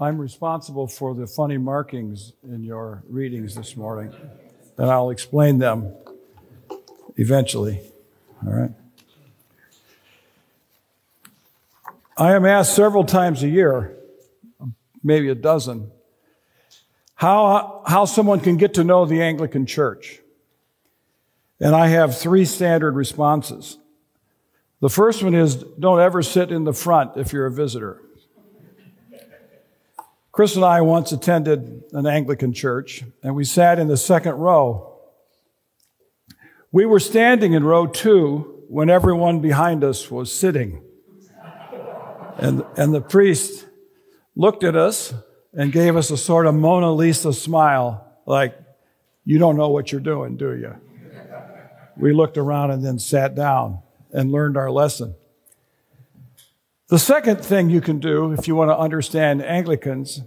I'm responsible for the funny markings in your readings this morning, and I'll explain them eventually. All right. I am asked several times a year, maybe a dozen, how, how someone can get to know the Anglican Church. And I have three standard responses. The first one is don't ever sit in the front if you're a visitor. Chris and I once attended an Anglican church, and we sat in the second row. We were standing in row two when everyone behind us was sitting. And, and the priest looked at us and gave us a sort of Mona Lisa smile, like, you don't know what you're doing, do you? We looked around and then sat down and learned our lesson. The second thing you can do if you want to understand Anglicans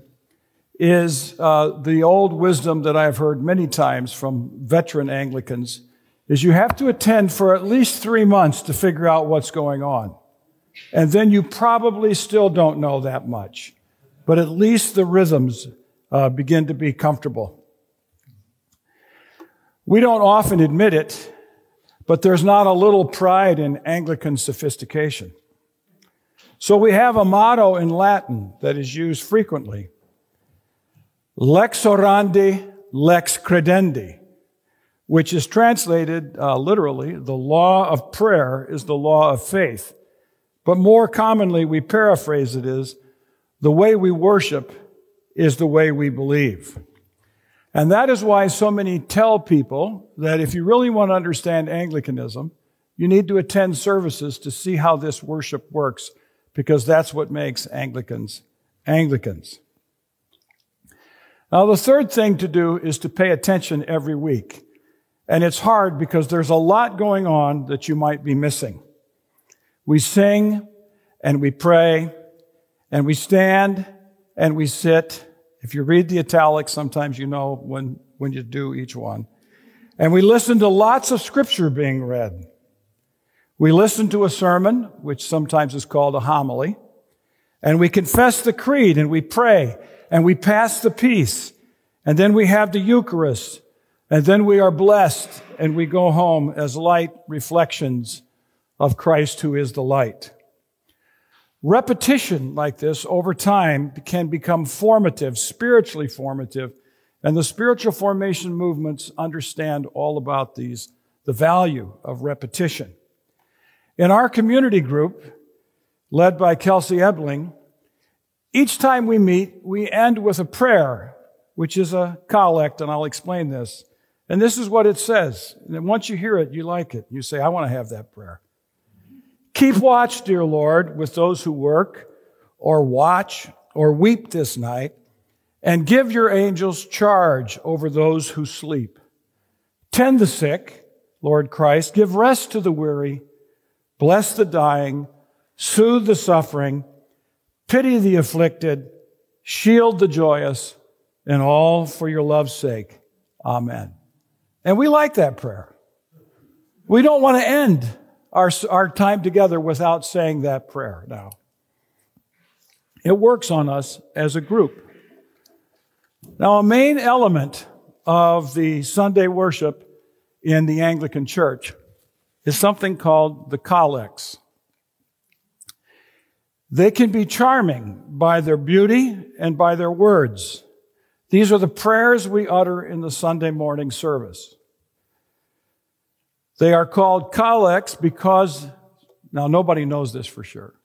is uh, the old wisdom that I've heard many times from veteran Anglicans is you have to attend for at least three months to figure out what's going on. And then you probably still don't know that much, but at least the rhythms uh, begin to be comfortable. We don't often admit it, but there's not a little pride in Anglican sophistication. So we have a motto in Latin that is used frequently. Lex orandi, lex credendi, which is translated uh, literally, the law of prayer is the law of faith. But more commonly, we paraphrase it as the way we worship is the way we believe. And that is why so many tell people that if you really want to understand Anglicanism, you need to attend services to see how this worship works, because that's what makes Anglicans Anglicans. Now, the third thing to do is to pay attention every week. And it's hard because there's a lot going on that you might be missing. We sing and we pray and we stand and we sit. If you read the italics, sometimes you know when, when you do each one. And we listen to lots of scripture being read. We listen to a sermon, which sometimes is called a homily, and we confess the creed and we pray and we pass the peace and then we have the Eucharist and then we are blessed and we go home as light reflections of Christ who is the light. Repetition like this over time can become formative, spiritually formative, and the spiritual formation movements understand all about these, the value of repetition. In our community group, led by Kelsey Ebling, each time we meet, we end with a prayer, which is a collect, and I'll explain this. And this is what it says. And once you hear it, you like it. You say, I want to have that prayer. Keep watch, dear Lord, with those who work or watch or weep this night, and give your angels charge over those who sleep. Tend the sick, Lord Christ. Give rest to the weary. Bless the dying. Soothe the suffering. Pity the afflicted. Shield the joyous. And all for your love's sake. Amen. And we like that prayer. We don't want to end our, our time together without saying that prayer now. It works on us as a group. Now, a main element of the Sunday worship in the Anglican Church is something called the collects. They can be charming by their beauty and by their words. These are the prayers we utter in the Sunday morning service. They are called collects because, now nobody knows this for sure,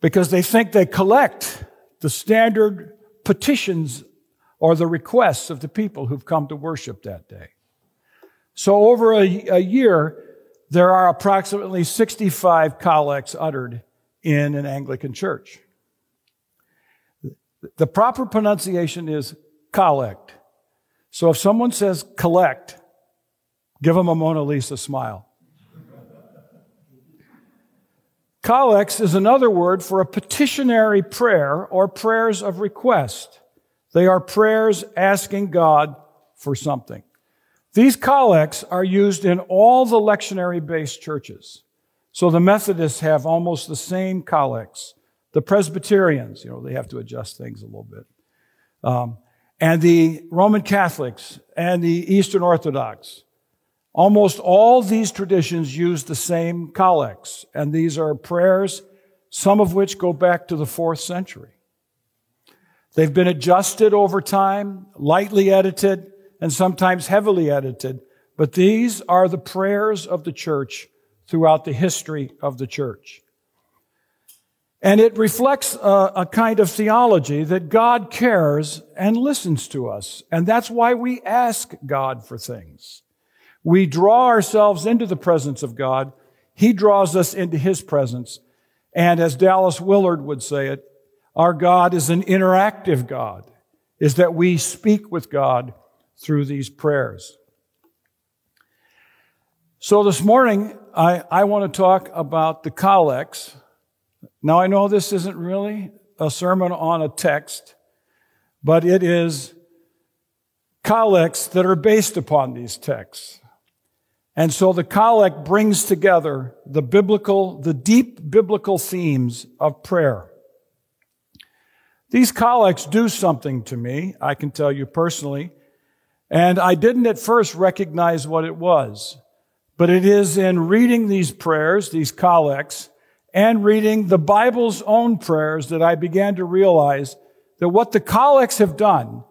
because they think they collect the standard petitions or the requests of the people who've come to worship that day. So over a, a year, there are approximately 65 collects uttered in an Anglican church. The proper pronunciation is collect. So if someone says collect, Give them a Mona Lisa smile. Collects is another word for a petitionary prayer or prayers of request. They are prayers asking God for something. These collects are used in all the lectionary based churches. So the Methodists have almost the same collects the Presbyterians, you know, they have to adjust things a little bit. Um, and the Roman Catholics and the Eastern Orthodox. Almost all these traditions use the same collects, and these are prayers, some of which go back to the fourth century. They've been adjusted over time, lightly edited, and sometimes heavily edited, but these are the prayers of the church throughout the history of the church. And it reflects a, a, kind of theology that God cares and listens to us. And that's why we ask God for things. We draw ourselves into the presence of God. He draws us into His presence. And as Dallas Willard would say it, our God is an interactive God, is that we speak with God through these prayers. So this morning, I, I want to talk about the collects now, I know this isn't really a sermon on a text, but it is collects that are based upon these texts. And so the collect brings together the biblical, the deep biblical themes of prayer. These collects do something to me, I can tell you personally, and I didn't at first recognize what it was. But it is in reading these prayers, these collects, and reading the Bible's own prayers that I began to realize that what the collects have done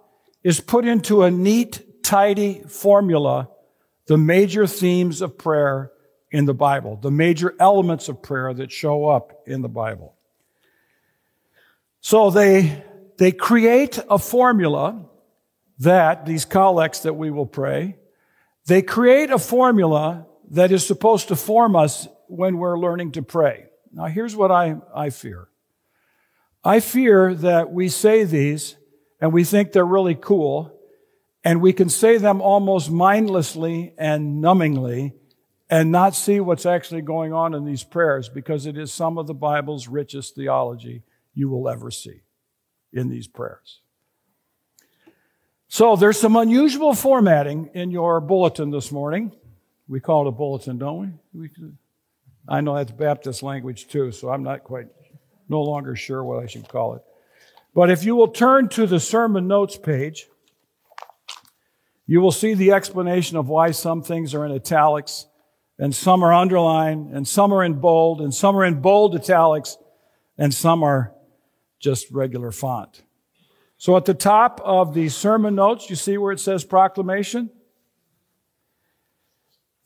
is put into a neat, tidy formula the major themes of prayer in the Bible, the major elements of prayer that show up in the Bible. So they, they create a formula that, these collects that we will pray, they create a formula that is supposed to form us when we're learning to pray. Now, here's what I, I fear. I fear that we say these and we think they're really cool, and we can say them almost mindlessly and numbingly and not see what's actually going on in these prayers because it is some of the Bible's richest theology you will ever see in these prayers. So there's some unusual formatting in your bulletin this morning. We call it a bulletin, don't we? I know that's Baptist language too, so I'm not quite, no longer sure what I should call it. But if you will turn to the sermon notes page, you will see the explanation of why some things are in italics and some are underlined and some are in bold and some are in bold italics and some are just regular font. So at the top of the sermon notes, you see where it says proclamation?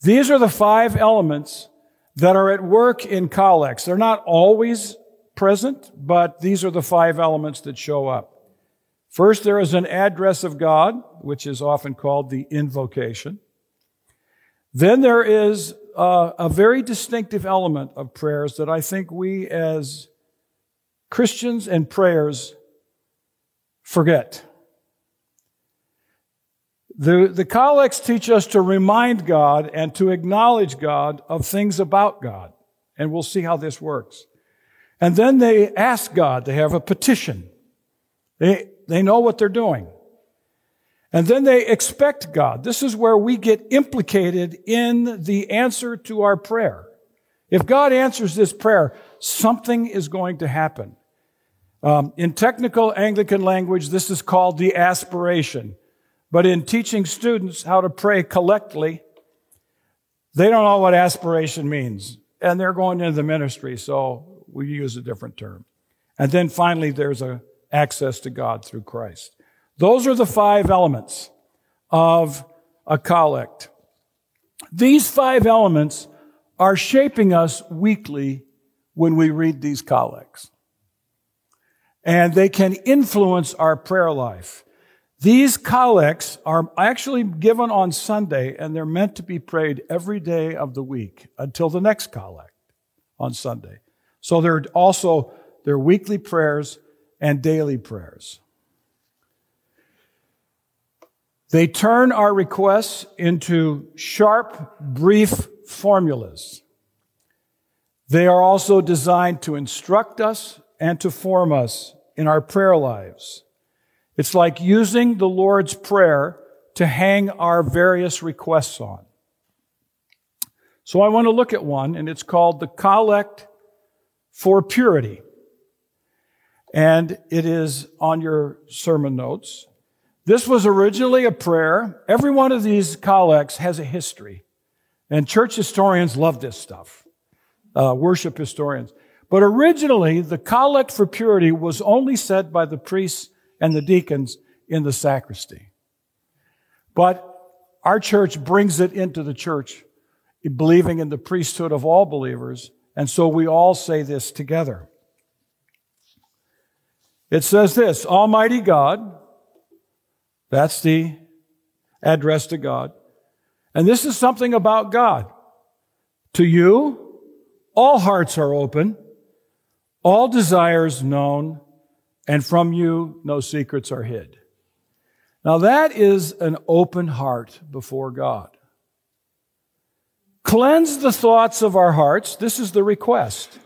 These are the five elements that are at work in collects. They're not always present, but these are the five elements that show up. First, there is an address of God, which is often called the invocation. Then there is a, a very distinctive element of prayers that I think we as Christians and prayers forget. The, the collects teach us to remind God and to acknowledge God of things about God. And we'll see how this works. And then they ask God, they have a petition. They, they know what they're doing. And then they expect God. This is where we get implicated in the answer to our prayer. If God answers this prayer, something is going to happen. Um, in technical Anglican language, this is called the aspiration. But in teaching students how to pray collectively, they don't know what aspiration means. And they're going into the ministry, so we use a different term. And then finally, there's a access to God through Christ. Those are the five elements of a collect. These five elements are shaping us weekly when we read these collects. And they can influence our prayer life. These collects are actually given on Sunday and they're meant to be prayed every day of the week until the next collect on Sunday. So they're also they're weekly prayers and daily prayers. They turn our requests into sharp, brief formulas. They are also designed to instruct us and to form us in our prayer lives. It's like using the Lord's Prayer to hang our various requests on. So I want to look at one, and it's called the Collect for Purity. and it is on your sermon notes. This was originally a prayer. Every one of these collects has a history, and church historians love this stuff, uh, worship historians. But originally, the collect for purity was only said by the priests and the deacons in the sacristy. But our church brings it into the church, believing in the priesthood of all believers, and so we all say this together. It says this Almighty God, that's the address to God. And this is something about God. To you, all hearts are open, all desires known, and from you no secrets are hid. Now that is an open heart before God. Cleanse the thoughts of our hearts. This is the request,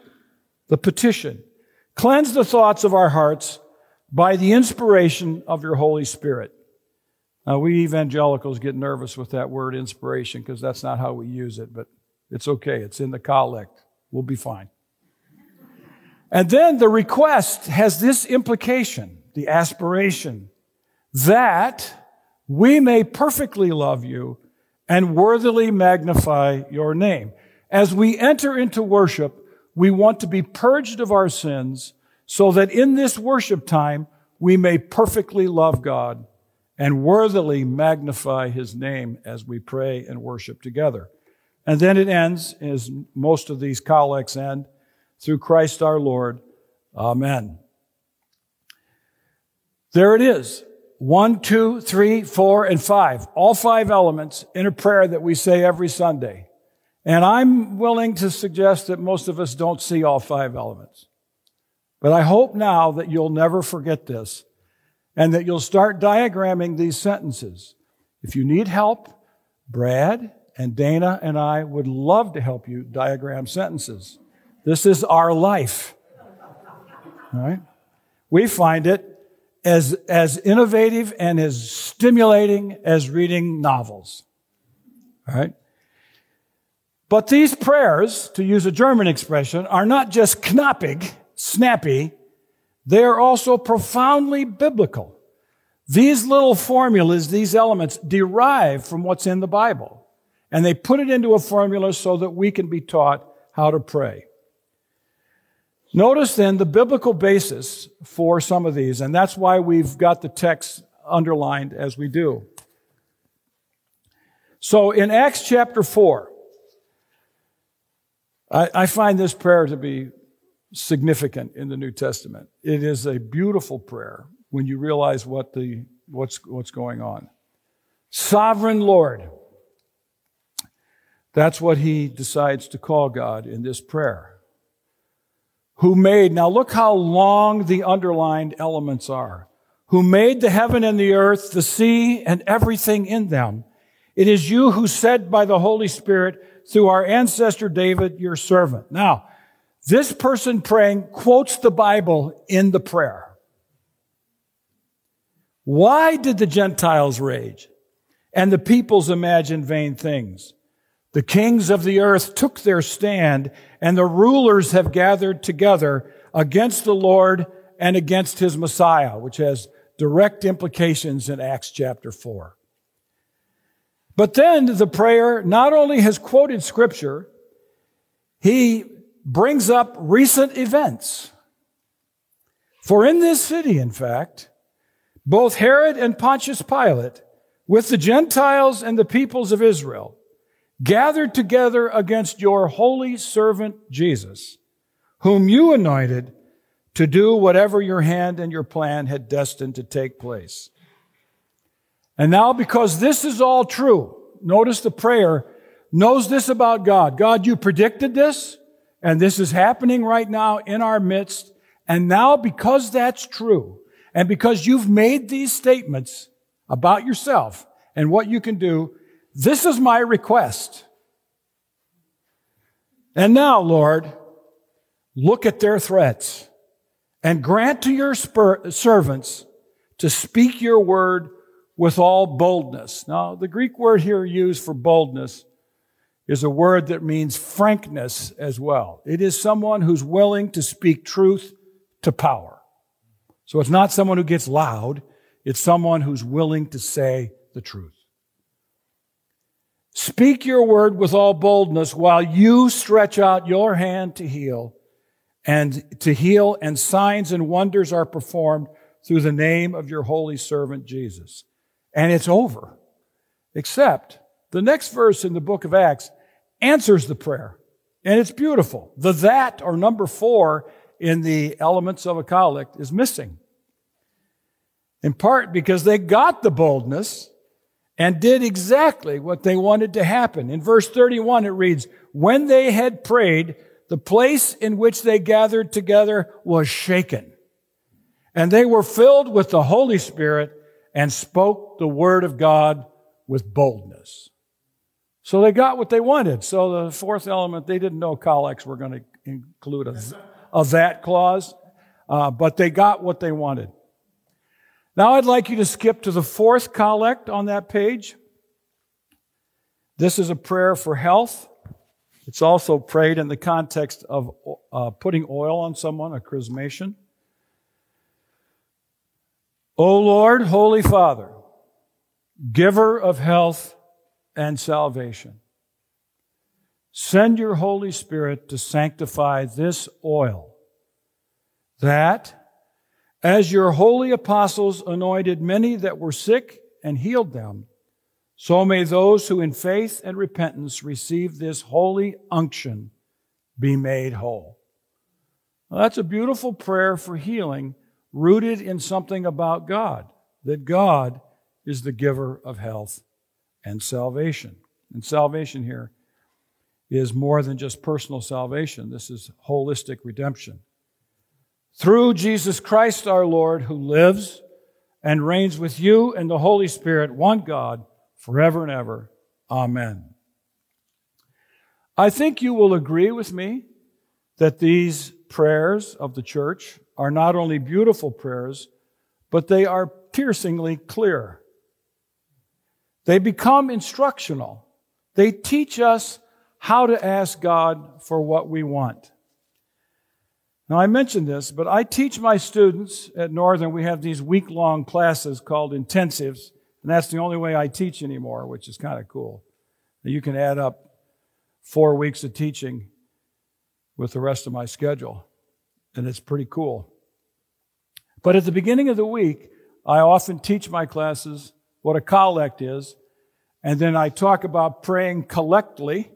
the petition. Cleanse the thoughts of our hearts by the inspiration of your Holy Spirit. Now, we evangelicals get nervous with that word inspiration because that's not how we use it, but it's okay. It's in the collect. We'll be fine. And then the request has this implication, the aspiration, that we may perfectly love you and worthily magnify your name. As we enter into worship, we want to be purged of our sins so that in this worship time, we may perfectly love God and worthily magnify his name as we pray and worship together. And then it ends, as most of these collects end, through Christ our Lord. Amen. There it is. One, two, three, four, and five. All five elements in a prayer that we say every Sunday. And I'm willing to suggest that most of us don't see all five elements. But I hope now that you'll never forget this and that you'll start diagramming these sentences. If you need help, Brad and Dana and I would love to help you diagram sentences. This is our life. All right? We find it as, as innovative and as stimulating as reading novels. All right? But these prayers, to use a German expression, are not just knappig, snappy, they are also profoundly biblical. These little formulas, these elements derive from what's in the Bible. And they put it into a formula so that we can be taught how to pray. Notice then the biblical basis for some of these, and that's why we've got the text underlined as we do. So in Acts chapter 4, I, I find this prayer to be significant in the New Testament. It is a beautiful prayer when you realize what the, what's, what's going on. Sovereign Lord. That's what he decides to call God in this prayer. Who made, now look how long the underlined elements are. Who made the heaven and the earth, the sea, and everything in them. It is you who said by the Holy Spirit through our ancestor David, your servant. Now, this person praying quotes the Bible in the prayer. Why did the Gentiles rage and the peoples imagine vain things? The kings of the earth took their stand and the rulers have gathered together against the Lord and against his Messiah, which has direct implications in Acts chapter 4. But then the prayer not only has quoted scripture, he brings up recent events. For in this city, in fact, both Herod and Pontius Pilate, with the Gentiles and the peoples of Israel, gathered together against your holy servant Jesus, whom you anointed to do whatever your hand and your plan had destined to take place. And now, because this is all true, notice the prayer knows this about God. God, you predicted this. And this is happening right now in our midst. And now, because that's true, and because you've made these statements about yourself and what you can do, this is my request. And now, Lord, look at their threats and grant to your servants to speak your word with all boldness. Now, the Greek word here used for boldness is a word that means frankness as well. It is someone who's willing to speak truth to power. So it's not someone who gets loud. It's someone who's willing to say the truth. Speak your word with all boldness while you stretch out your hand to heal and to heal and signs and wonders are performed through the name of your holy servant Jesus. And it's over. Except the next verse in the book of Acts answers the prayer. And it's beautiful. The that or number four in the elements of a collect is missing. In part because they got the boldness and did exactly what they wanted to happen. In verse 31, it reads, When they had prayed, the place in which they gathered together was shaken. And they were filled with the Holy Spirit and spoke the word of God with boldness. So they got what they wanted. So the fourth element, they didn't know collects were going to include a, a that clause, uh, but they got what they wanted. Now I'd like you to skip to the fourth collect on that page. This is a prayer for health. It's also prayed in the context of uh, putting oil on someone, a chrismation. O Lord, Holy Father, giver of health and salvation, send your Holy Spirit to sanctify this oil, that as your holy apostles anointed many that were sick and healed them, so may those who in faith and repentance receive this holy unction be made whole. Well, that's a beautiful prayer for healing rooted in something about God, that God is the giver of health and salvation. And salvation here is more than just personal salvation. This is holistic redemption. Through Jesus Christ our Lord, who lives and reigns with you and the Holy Spirit, one God, forever and ever. Amen. I think you will agree with me that these prayers of the church are not only beautiful prayers, but they are piercingly clear. They become instructional. They teach us how to ask God for what we want. Now, I mentioned this, but I teach my students at Northern, we have these week long classes called intensives and that's the only way I teach anymore, which is kind of cool. You can add up four weeks of teaching with the rest of my schedule, and it's pretty cool. But at the beginning of the week, I often teach my classes what a collect is, and then I talk about praying collectly,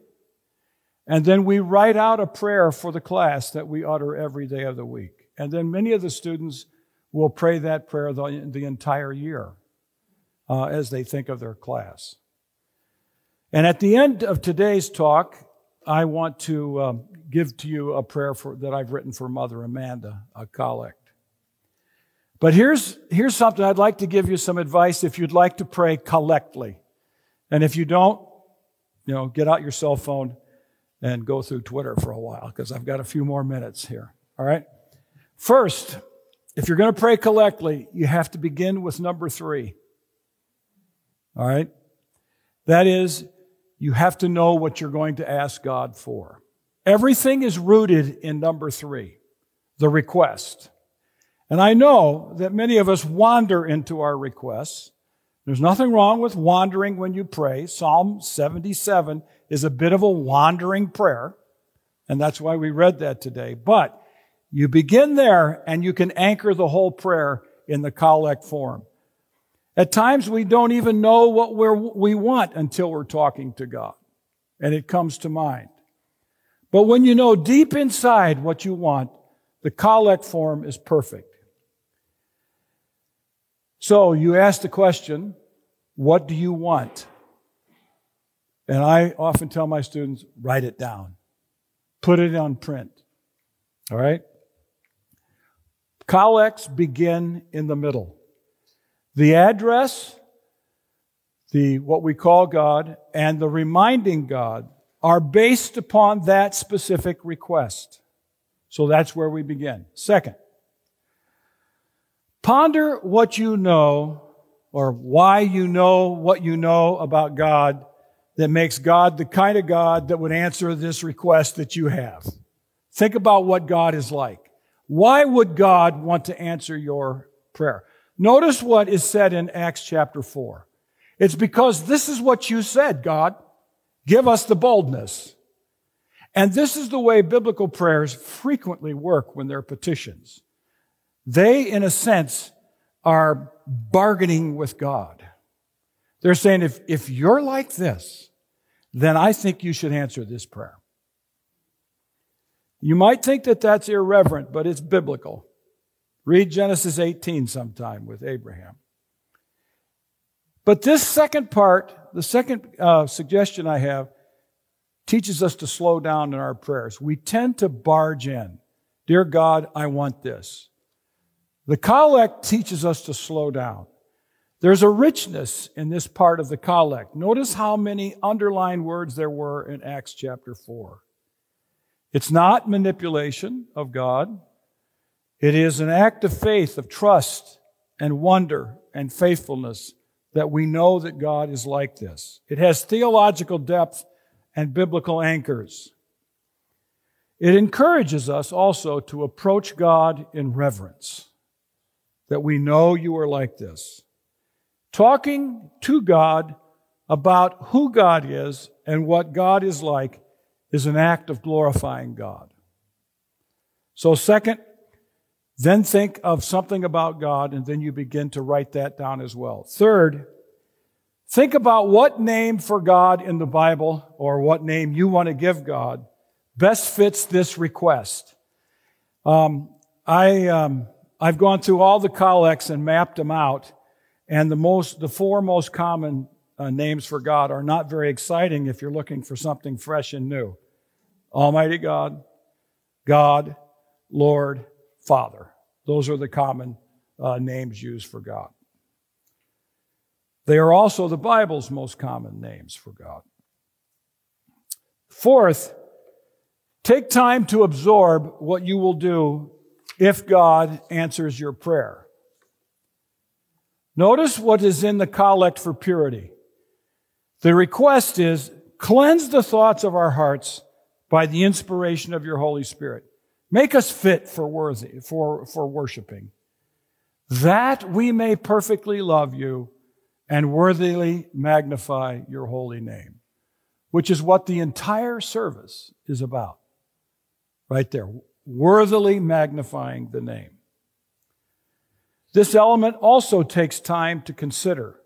and then we write out a prayer for the class that we utter every day of the week. And then many of the students will pray that prayer the, the entire year uh, as they think of their class. And at the end of today's talk, I want to um, give to you a prayer for, that I've written for Mother Amanda, a collect. But here's, here's something I'd like to give you some advice if you'd like to pray collectly. And if you don't, you know, get out your cell phone and go through Twitter for a while because I've got a few more minutes here. All right? First, if you're going to pray collectively, you have to begin with number three. All right? That is, you have to know what you're going to ask God for. Everything is rooted in number three, the request. And I know that many of us wander into our requests. There's nothing wrong with wandering when you pray. Psalm 77 is a bit of a wandering prayer, and that's why we read that today. But you begin there and you can anchor the whole prayer in the collect form. At times we don't even know what we want until we're talking to God and it comes to mind. But when you know deep inside what you want, the collect form is perfect. So you ask the question, what do you want? And I often tell my students, write it down. Put it on print. All right? Collects begin in the middle. The address, the what we call God, and the reminding God are based upon that specific request. So that's where we begin. Second, ponder what you know or why you know what you know about God that makes God the kind of God that would answer this request that you have. Think about what God is like. Why would God want to answer your prayer? Notice what is said in Acts chapter 4. It's because this is what you said, God. Give us the boldness. And this is the way biblical prayers frequently work when they're petitions. They, in a sense, are bargaining with God. They're saying, if, if you're like this, then I think you should answer this prayer. You might think that that's irreverent, but it's biblical. Read Genesis 18 sometime with Abraham. But this second part, the second uh, suggestion I have, teaches us to slow down in our prayers. We tend to barge in. Dear God, I want this. The collect teaches us to slow down. There's a richness in this part of the collect. Notice how many underlined words there were in Acts chapter 4. It's not manipulation of God. It is an act of faith, of trust and wonder and faithfulness that we know that God is like this. It has theological depth and biblical anchors. It encourages us also to approach God in reverence, that we know you are like this. Talking to God about who God is and what God is like is an act of glorifying God. So, second, then think of something about God, and then you begin to write that down as well. Third, think about what name for God in the Bible or what name you want to give God best fits this request. Um, I, um, I've gone through all the collects and mapped them out. And the most, the four most common uh, names for God are not very exciting if you're looking for something fresh and new. Almighty God, God, Lord, Father. Those are the common uh, names used for God. They are also the Bible's most common names for God. Fourth, take time to absorb what you will do if God answers your prayer. Notice what is in the collect for purity. The request is cleanse the thoughts of our hearts by the inspiration of your Holy Spirit. Make us fit for worthy, for, for worshiping, that we may perfectly love you and worthily magnify your holy name, which is what the entire service is about. Right there. Worthily magnifying the name. This element also takes time to consider.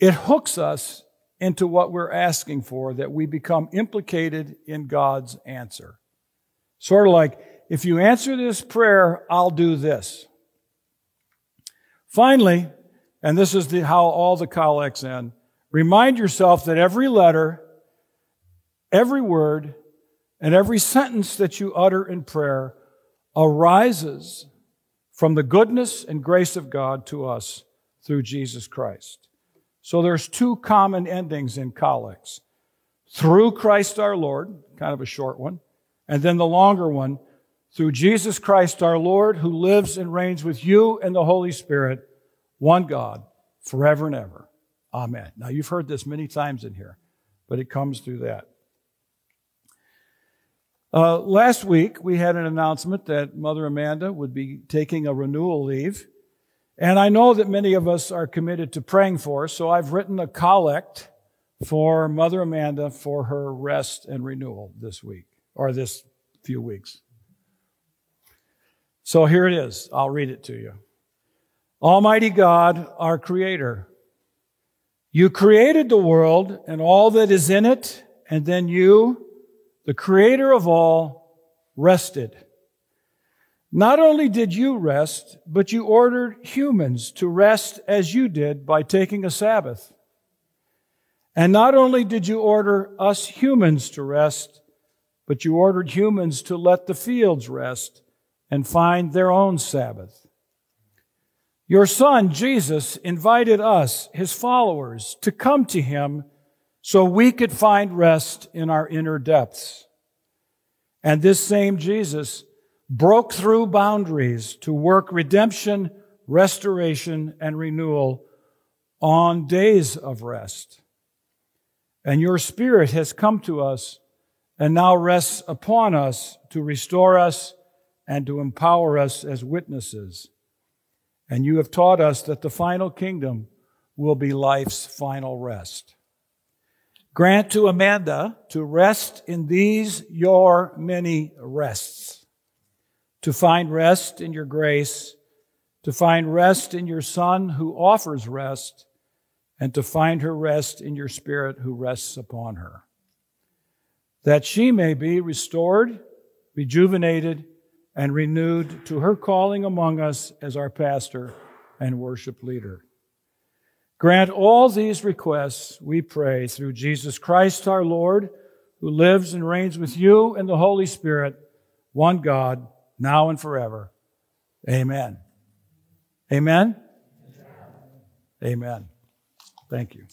It hooks us into what we're asking for, that we become implicated in God's answer. Sort of like, if you answer this prayer, I'll do this. Finally, and this is the, how all the collects end, remind yourself that every letter, every word, and every sentence that you utter in prayer arises from the goodness and grace of God to us through Jesus Christ. So there's two common endings in collects. Through Christ our Lord, kind of a short one, and then the longer one, through Jesus Christ our Lord, who lives and reigns with you and the Holy Spirit, one God, forever and ever. Amen. Now you've heard this many times in here, but it comes through that. Uh, last week, we had an announcement that Mother Amanda would be taking a renewal leave. And I know that many of us are committed to praying for her, so I've written a collect for Mother Amanda for her rest and renewal this week, or this few weeks. So here it is. I'll read it to you. Almighty God, our Creator, you created the world and all that is in it, and then you, the creator of all, rested. Not only did you rest, but you ordered humans to rest as you did by taking a Sabbath. And not only did you order us humans to rest, but you ordered humans to let the fields rest and find their own Sabbath. Your son, Jesus, invited us, his followers, to come to him so we could find rest in our inner depths. And this same Jesus broke through boundaries to work redemption, restoration, and renewal on days of rest. And your spirit has come to us and now rests upon us to restore us and to empower us as witnesses. And you have taught us that the final kingdom will be life's final rest. Grant to Amanda to rest in these your many rests, to find rest in your grace, to find rest in your Son who offers rest, and to find her rest in your Spirit who rests upon her, that she may be restored, rejuvenated, and renewed to her calling among us as our pastor and worship leader. Grant all these requests, we pray, through Jesus Christ our Lord, who lives and reigns with you and the Holy Spirit, one God, now and forever. Amen. Amen. Amen. Thank you.